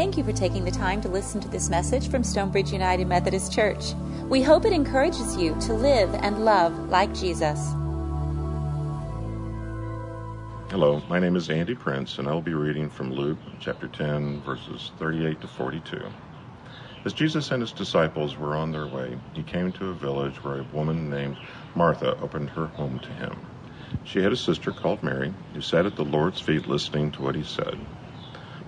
Thank you for taking the time to listen to this message from Stonebridge United Methodist Church. We hope it encourages you to live and love like Jesus. Hello, my name is Andy Prince, and I will be reading from Luke chapter 10, verses 38 to 42. As Jesus and his disciples were on their way, he came to a village where a woman named Martha opened her home to him. She had a sister called Mary, who sat at the Lord's feet listening to what he said.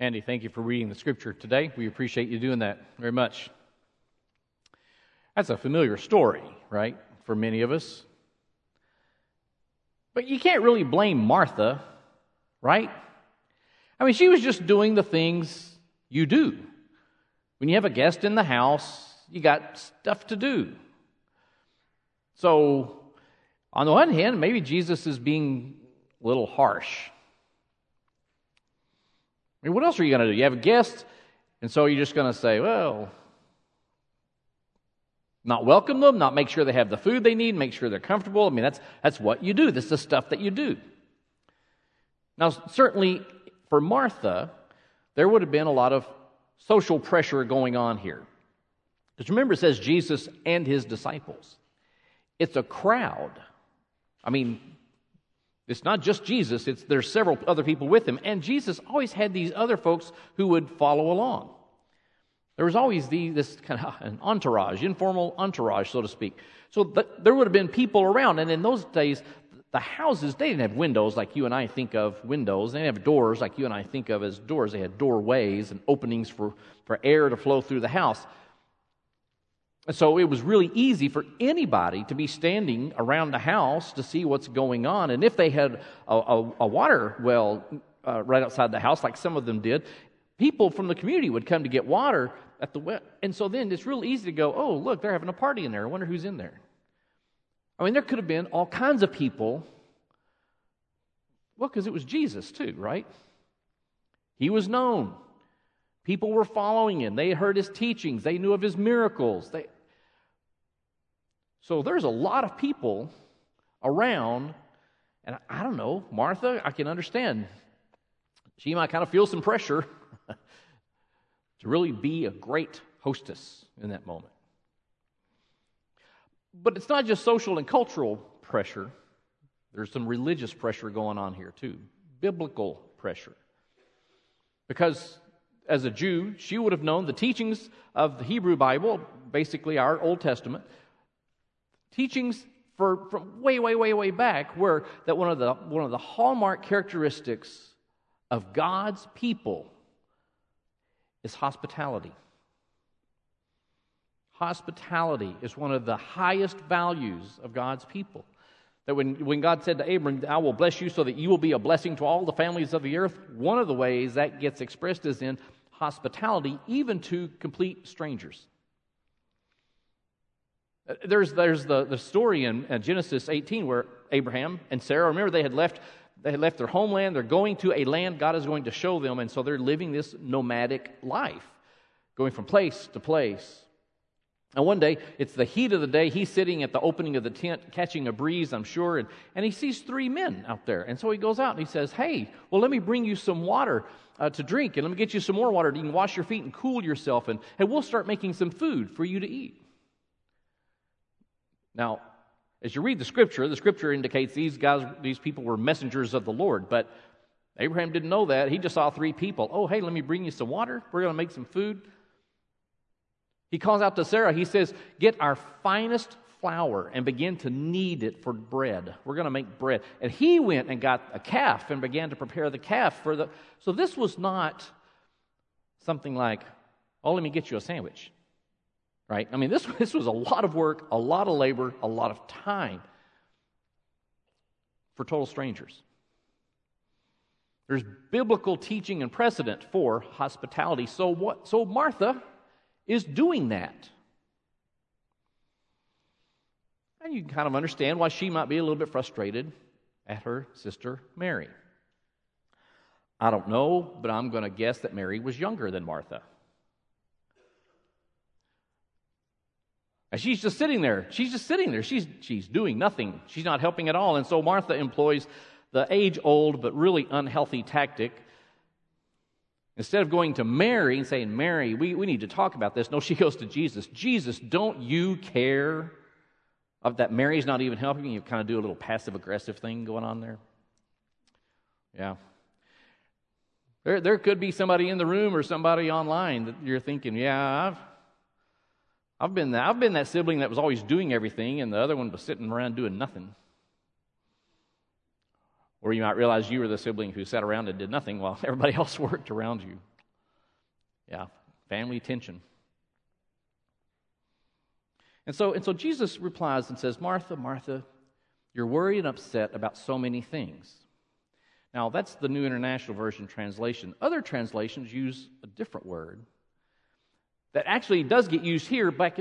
Andy, thank you for reading the scripture today. We appreciate you doing that very much. That's a familiar story, right, for many of us. But you can't really blame Martha, right? I mean, she was just doing the things you do. When you have a guest in the house, you got stuff to do. So, on the one hand, maybe Jesus is being a little harsh. I mean, what else are you going to do? You have a guest, and so you're just going to say, well, not welcome them, not make sure they have the food they need, make sure they're comfortable. I mean, that's, that's what you do. This is the stuff that you do. Now, certainly for Martha, there would have been a lot of social pressure going on here. Because remember, it says Jesus and his disciples. It's a crowd. I mean, it's not just Jesus, it's, there's several other people with him. And Jesus always had these other folks who would follow along. There was always the, this kind of an entourage, informal entourage, so to speak. So there would have been people around. And in those days, the houses, they didn't have windows like you and I think of windows. They didn't have doors like you and I think of as doors. They had doorways and openings for, for air to flow through the house. So it was really easy for anybody to be standing around the house to see what's going on. And if they had a, a, a water well uh, right outside the house, like some of them did, people from the community would come to get water at the well. And so then it's real easy to go, oh, look, they're having a party in there. I wonder who's in there. I mean, there could have been all kinds of people. Well, because it was Jesus, too, right? He was known. People were following him. They heard his teachings. They knew of his miracles. They, so there's a lot of people around, and I don't know, Martha, I can understand. She might kind of feel some pressure to really be a great hostess in that moment. But it's not just social and cultural pressure, there's some religious pressure going on here too, biblical pressure. Because as a Jew, she would have known the teachings of the Hebrew Bible, basically our Old Testament, teachings for, from way, way, way, way back were that one of the, one of the hallmark characteristics of God's people is hospitality. Hospitality is one of the highest values of God's people. That when, when God said to Abram, I will bless you so that you will be a blessing to all the families of the earth, one of the ways that gets expressed is in hospitality, even to complete strangers. Uh, there's, there's the, the story in, in Genesis 18 where Abraham and Sarah, remember, they had left they had left their homeland. They're going to a land God is going to show them. And so they're living this nomadic life, going from place to place. And one day, it's the heat of the day. He's sitting at the opening of the tent, catching a breeze, I'm sure, and, and he sees three men out there. And so he goes out and he says, Hey, well, let me bring you some water uh, to drink, and let me get you some more water. You can wash your feet and cool yourself, and, and we'll start making some food for you to eat. Now, as you read the scripture, the scripture indicates these guys, these people were messengers of the Lord, but Abraham didn't know that. He just saw three people. Oh, hey, let me bring you some water. We're going to make some food. He calls out to Sarah. He says, Get our finest flour and begin to knead it for bread. We're going to make bread. And he went and got a calf and began to prepare the calf for the. So this was not something like, Oh, let me get you a sandwich right? I mean, this, this was a lot of work, a lot of labor, a lot of time for total strangers. There's biblical teaching and precedent for hospitality. So, what, so Martha is doing that. And you can kind of understand why she might be a little bit frustrated at her sister Mary. I don't know, but I'm going to guess that Mary was younger than Martha. And she's just sitting there. She's just sitting there. She's, she's doing nothing. She's not helping at all. And so Martha employs the age old but really unhealthy tactic. Instead of going to Mary and saying, Mary, we, we need to talk about this, no, she goes to Jesus. Jesus, don't you care of that Mary's not even helping you? Kind of do a little passive aggressive thing going on there. Yeah. There, there could be somebody in the room or somebody online that you're thinking, yeah, I've, I've been that, I've been that sibling that was always doing everything, and the other one was sitting around doing nothing. Or you might realize you were the sibling who sat around and did nothing while everybody else worked around you. Yeah, family tension. And so, and so Jesus replies and says, Martha, Martha, you're worried and upset about so many things. Now, that's the New International Version translation. Other translations use a different word that actually does get used here back,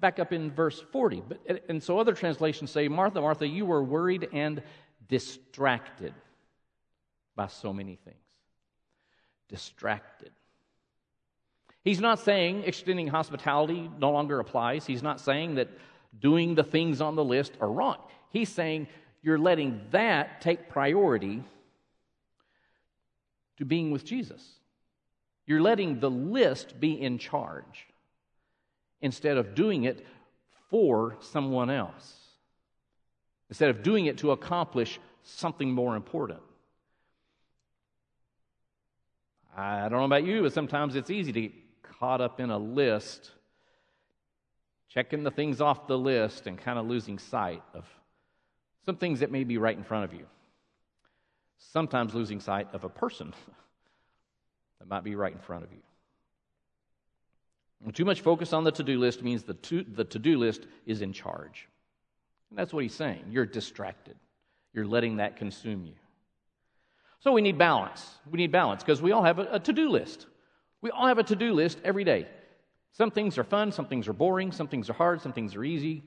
back up in verse 40. But, and so other translations say, Martha, Martha, you were worried and distracted by so many things. Distracted. He's not saying extending hospitality no longer applies. He's not saying that doing the things on the list are wrong. He's saying you're letting that take priority to being with Jesus. You're letting the list be in charge instead of doing it for someone else, instead of doing it to accomplish something more important. I don't know about you, but sometimes it's easy to get caught up in a list, checking the things off the list and kind of losing sight of some things that may be right in front of you. Sometimes losing sight of a person that might be right in front of you. And too much focus on the to do list means the to, do list is in charge. And that's what he's saying. You're distracted, you're letting that consume you. So we need balance. We need balance because we all have a, a to do list. We all have a to do list every day. Some things are fun, some things are boring, some things are hard, some things are easy.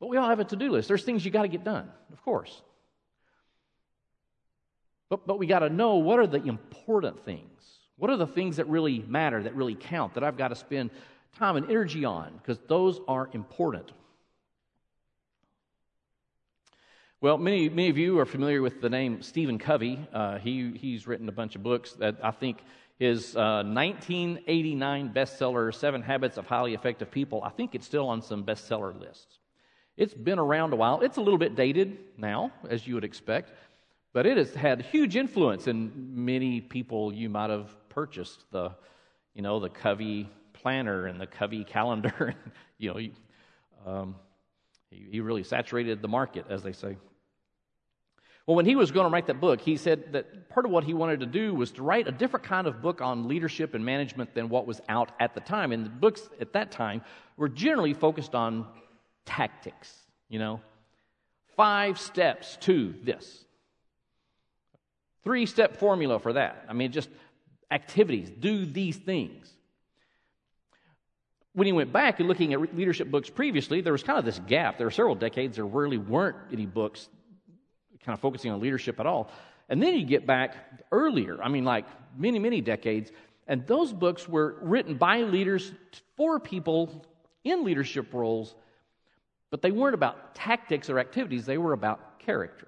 But we all have a to do list. There's things you got to get done, of course. But, but we got to know what are the important things. What are the things that really matter, that really count, that I've got to spend time and energy on, because those are important. Well, many, many of you are familiar with the name Stephen Covey. Uh, he, he's written a bunch of books that I think his uh, 1989 bestseller, Seven Habits of Highly Effective People, I think it's still on some bestseller lists. It's been around a while. It's a little bit dated now, as you would expect, but it has had huge influence in many people you might have purchased the, you know, the Covey planner and the Covey calendar. you know, um, he, he really saturated the market, as they say. Well, when he was going to write that book, he said that part of what he wanted to do was to write a different kind of book on leadership and management than what was out at the time. And the books at that time were generally focused on tactics, you know, five steps to this, three step formula for that. I mean, just activities, do these things. When he went back and looking at leadership books previously, there was kind of this gap. There were several decades there really weren't any books kind of focusing on leadership at all. And then you get back earlier, I mean, like many, many decades, and those books were written by leaders for people in leadership roles, but they weren't about tactics or activities, they were about character.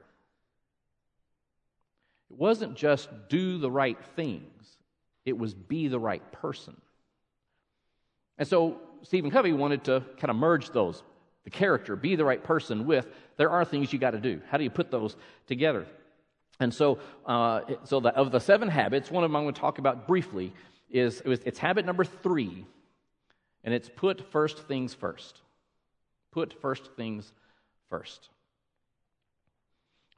It wasn't just do the right things, it was be the right person. And so Stephen Covey wanted to kind of merge those the character, be the right person with, there are things you got to do. How do you put those together? And so, uh, so the, of the seven habits, one of them I'm going to talk about briefly is it's habit number three, and it's put first things first. Put first things first.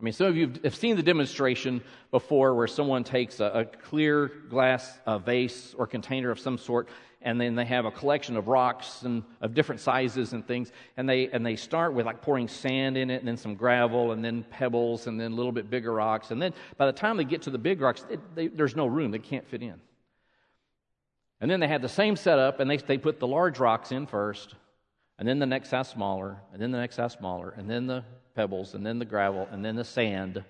I mean, some of you have seen the demonstration before where someone takes a, a clear glass a vase or container of some sort, and then they have a collection of rocks and of different sizes and things, and they and they start with like pouring sand in it, and then some gravel, and then pebbles, and then a little bit bigger rocks, and then by the time they get to the big rocks, it, they, there's no room; they can't fit in. And then they have the same setup, and they they put the large rocks in first, and then the next size smaller, and then the next size smaller, and then the pebbles, and then the gravel, and then the sand,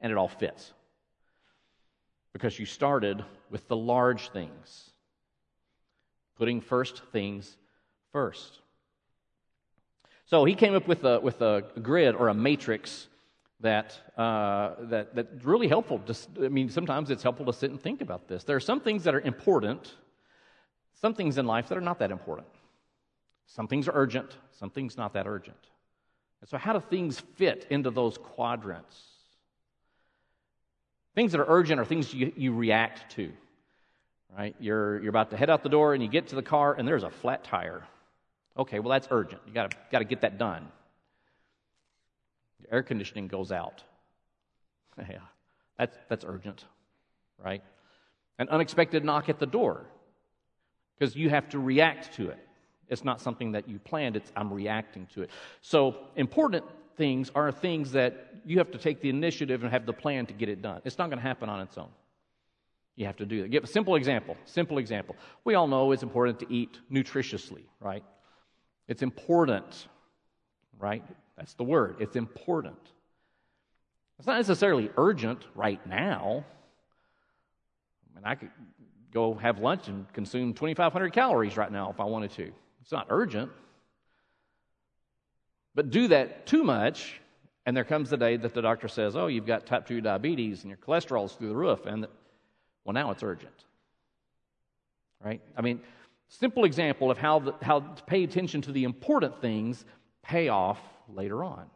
and it all fits. Because you started with the large things, putting first things first. So he came up with a, with a grid or a matrix that, uh, that, that's really helpful. To, I mean, sometimes it's helpful to sit and think about this. There are some things that are important, some things in life that are not that important. Some things are urgent, some things not that urgent. And so, how do things fit into those quadrants? Things that are urgent are things you, you react to, right? You're, you're about to head out the door and you get to the car and there's a flat tire. Okay, well, that's urgent. You got to get that done. Your air conditioning goes out. Yeah, that's, that's urgent, right? An unexpected knock at the door because you have to react to it. It's not something that you planned, it's I'm reacting to it. So, important things are things that you have to take the initiative and have the plan to get it done. It's not going to happen on its own. You have to do that. Give a simple example. Simple example. We all know it's important to eat nutritiously, right? It's important, right? That's the word. It's important. It's not necessarily urgent right now. I mean, I could go have lunch and consume 2,500 calories right now if I wanted to. It's not urgent. But do that too much, and there comes the day that the doctor says, Oh, you've got type 2 diabetes and your cholesterol's through the roof. And, well, now it's urgent. Right? I mean, simple example of how, the, how to pay attention to the important things pay off later on.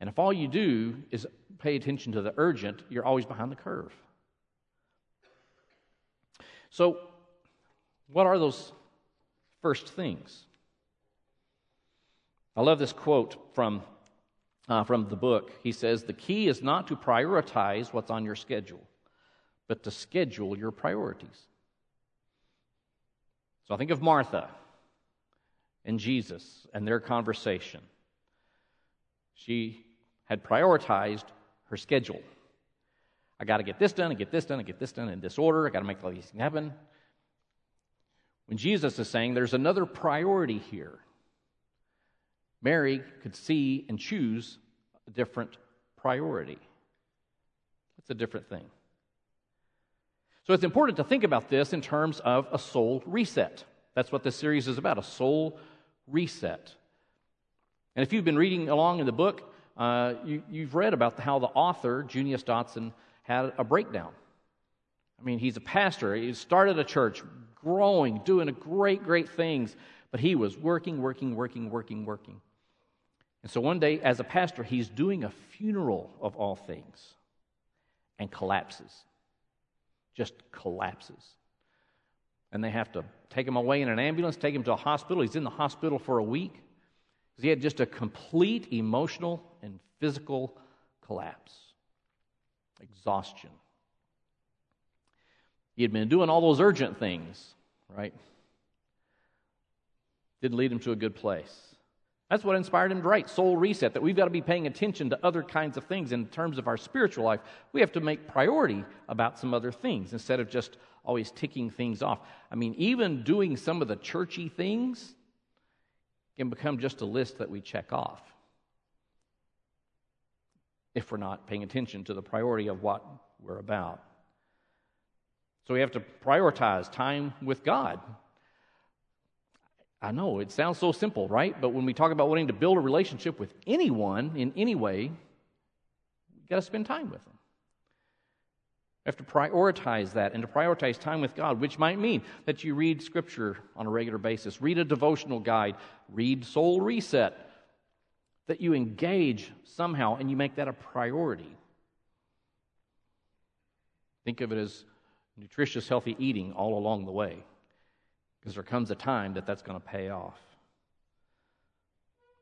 And if all you do is pay attention to the urgent, you're always behind the curve. So, what are those first things. I love this quote from, uh, from the book. He says, The key is not to prioritize what's on your schedule, but to schedule your priorities. So I think of Martha and Jesus and their conversation. She had prioritized her schedule. I got to get this done and get this done and get this done in this order. I got to make all these things happen. When Jesus is saying there's another priority here, Mary could see and choose a different priority. It's a different thing. So it's important to think about this in terms of a soul reset. That's what this series is about a soul reset. And if you've been reading along in the book, uh, you, have read about how the author, Junius Dotson, had a breakdown. I mean, he's a pastor. He started a church, growing, doing great, great things, but he was working, working, working, working, working. And so one day, as a pastor, he's doing a funeral of all things and collapses. Just collapses. And they have to take him away in an ambulance, take him to a hospital. He's in the hospital for a week because he had just a complete emotional and physical collapse, exhaustion. He had been doing all those urgent things, right? Didn't lead him to a good place. That's what inspired him to write Soul Reset, that we've got to be paying attention to other kinds of things in terms of our spiritual life. We have to make priority about some other things instead of just always ticking things off. I mean, even doing some of the churchy things can become just a list that we check off if we're not paying attention to the priority of what we're about. So we have to prioritize time with God. I know it sounds so simple, right? But when we talk about wanting to build a relationship with anyone in any way, you got to spend time with them. We have to prioritize that and to prioritize time with God, which might mean that you read Scripture on a regular basis, read a devotional guide, read Soul Reset, that you engage somehow and you make that a priority. Think of it as nutritious, healthy eating all along the way. Because there comes a time that that's going to pay off.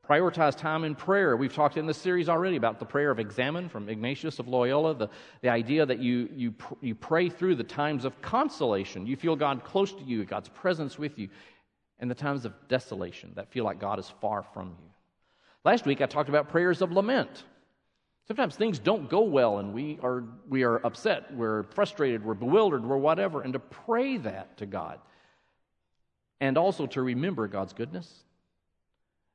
Prioritize time in prayer. We've talked in this series already about the prayer of examen from Ignatius of Loyola, the, the idea that you, you, you pray through the times of consolation. You feel God close to you, God's presence with you, and the times of desolation that feel like God is far from you. Last week I talked about prayers of lament. Sometimes things don't go well and we are, we are upset, we're frustrated, we're bewildered, we're whatever, and to pray that to God. And also to remember God's goodness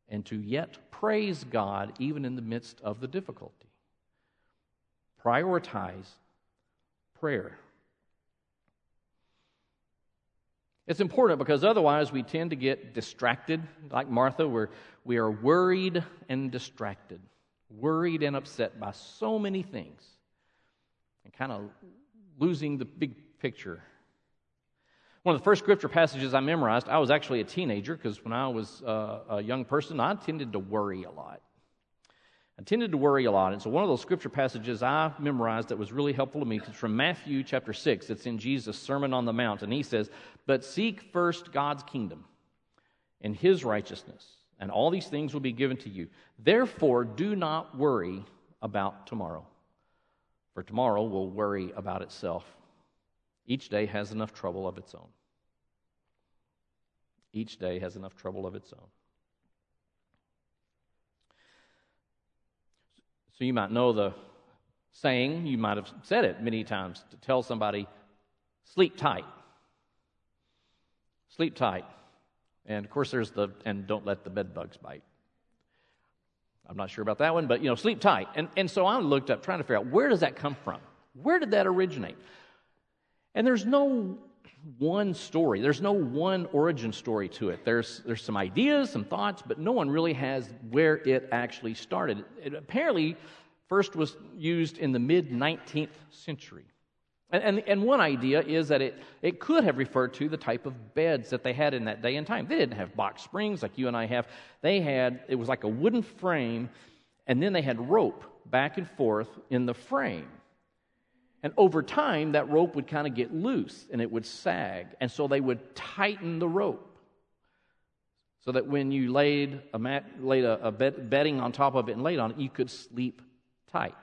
and to yet praise God even in the midst of the difficulty. Prioritize prayer. It's important because otherwise we tend to get distracted, like Martha, where we are worried and distracted, worried and upset by so many things, and kind of losing the big picture. One of the first scripture passages I memorized, I was actually a teenager because when I was uh, a young person, I tended to worry a lot. I tended to worry a lot. And so one of those scripture passages I memorized that was really helpful to me is from Matthew chapter 6. It's in Jesus' Sermon on the Mount. And he says, But seek first God's kingdom and his righteousness, and all these things will be given to you. Therefore, do not worry about tomorrow, for tomorrow will worry about itself. Each day has enough trouble of its own. Each day has enough trouble of its own. So you might know the saying, you might have said it many times to tell somebody, sleep tight. Sleep tight. And of course, there's the, and don't let the bed bugs bite. I'm not sure about that one, but you know, sleep tight. And, and so I looked up trying to figure out where does that come from? Where did that originate? And there's no one story. There's no one origin story to it. There's, there's some ideas, some thoughts, but no one really has where it actually started. It apparently first was used in the mid 19th century. And, and, and, one idea is that it, it could have referred to the type of beds that they had in that day and time. They didn't have box springs like you and I have. They had, it was like a wooden frame, and then they had rope back and forth in the frame. And over time, that rope would kind of get loose and it would sag. And so they would tighten the rope so that when you laid a, mat, laid a, a bed, bedding on top of it and laid on it, you could sleep tight.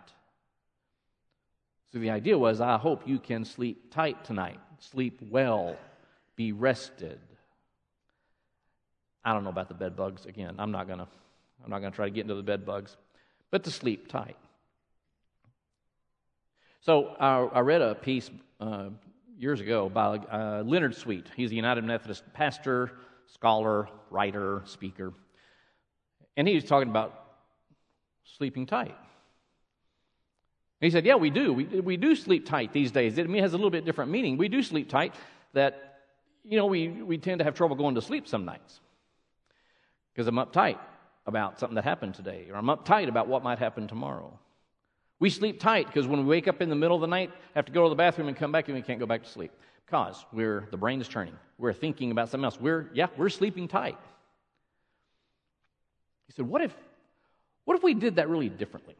So the idea was I hope you can sleep tight tonight, sleep well, be rested. I don't know about the bed bugs again. I'm not going to I'm not going to try to get into the bed bugs, but to sleep tight. So I, I read a piece uh, years ago by uh, Leonard Sweet. He's a United Methodist pastor, scholar, writer, speaker. And he was talking about sleeping tight. He said, Yeah, we do. We, we do sleep tight these days. It has a little bit different meaning. We do sleep tight that, you know, we, we tend to have trouble going to sleep some nights because I'm uptight about something that happened today, or I'm uptight about what might happen tomorrow. We sleep tight because when we wake up in the middle of the night, have to go to the bathroom and come back and we can't go back to sleep. Because we're the brain is turning. We're thinking about something else. We're yeah, we're sleeping tight. He said, What if what if we did that really differently?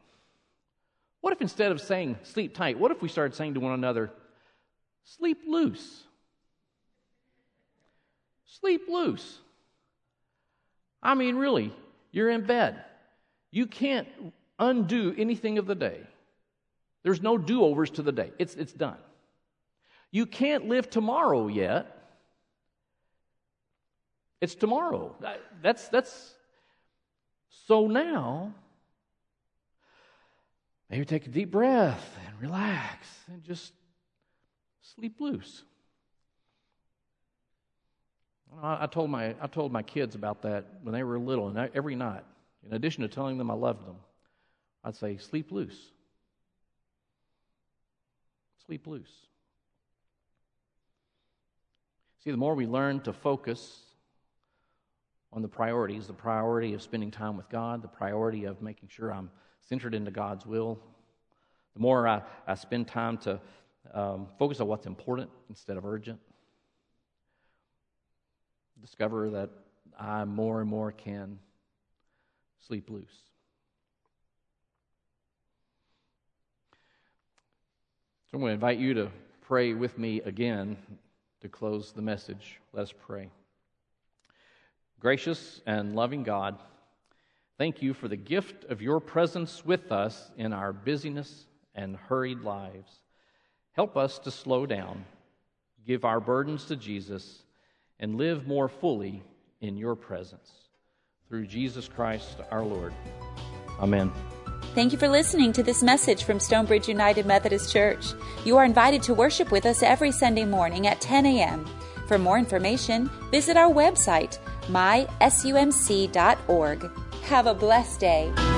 What if instead of saying sleep tight, what if we started saying to one another, sleep loose? Sleep loose. I mean, really, you're in bed. You can't undo anything of the day. There's no do overs to the day, it's, it's done. You can't live tomorrow yet. It's tomorrow. That's, that's, so now, maybe take a deep breath and relax and just sleep loose. I told my I told my kids about that when they were little, and every night, in addition to telling them I loved them, I'd say, sleep loose. Sleep loose. See, the more we learn to focus on the priorities, the priority of spending time with God, the priority of making sure I'm centered into God's will, the more I, I spend time to um, focus on what's important instead of urgent, discover that I more and more can sleep loose. So I'm going to invite you to pray with me again to close the message. Let us pray. Gracious and loving God, Thank you for the gift of your presence with us in our busyness and hurried lives. Help us to slow down, give our burdens to Jesus, and live more fully in your presence. Through Jesus Christ our Lord. Amen. Thank you for listening to this message from Stonebridge United Methodist Church. You are invited to worship with us every Sunday morning at 10 a.m. For more information, visit our website, mysumc.org. Have a blessed day.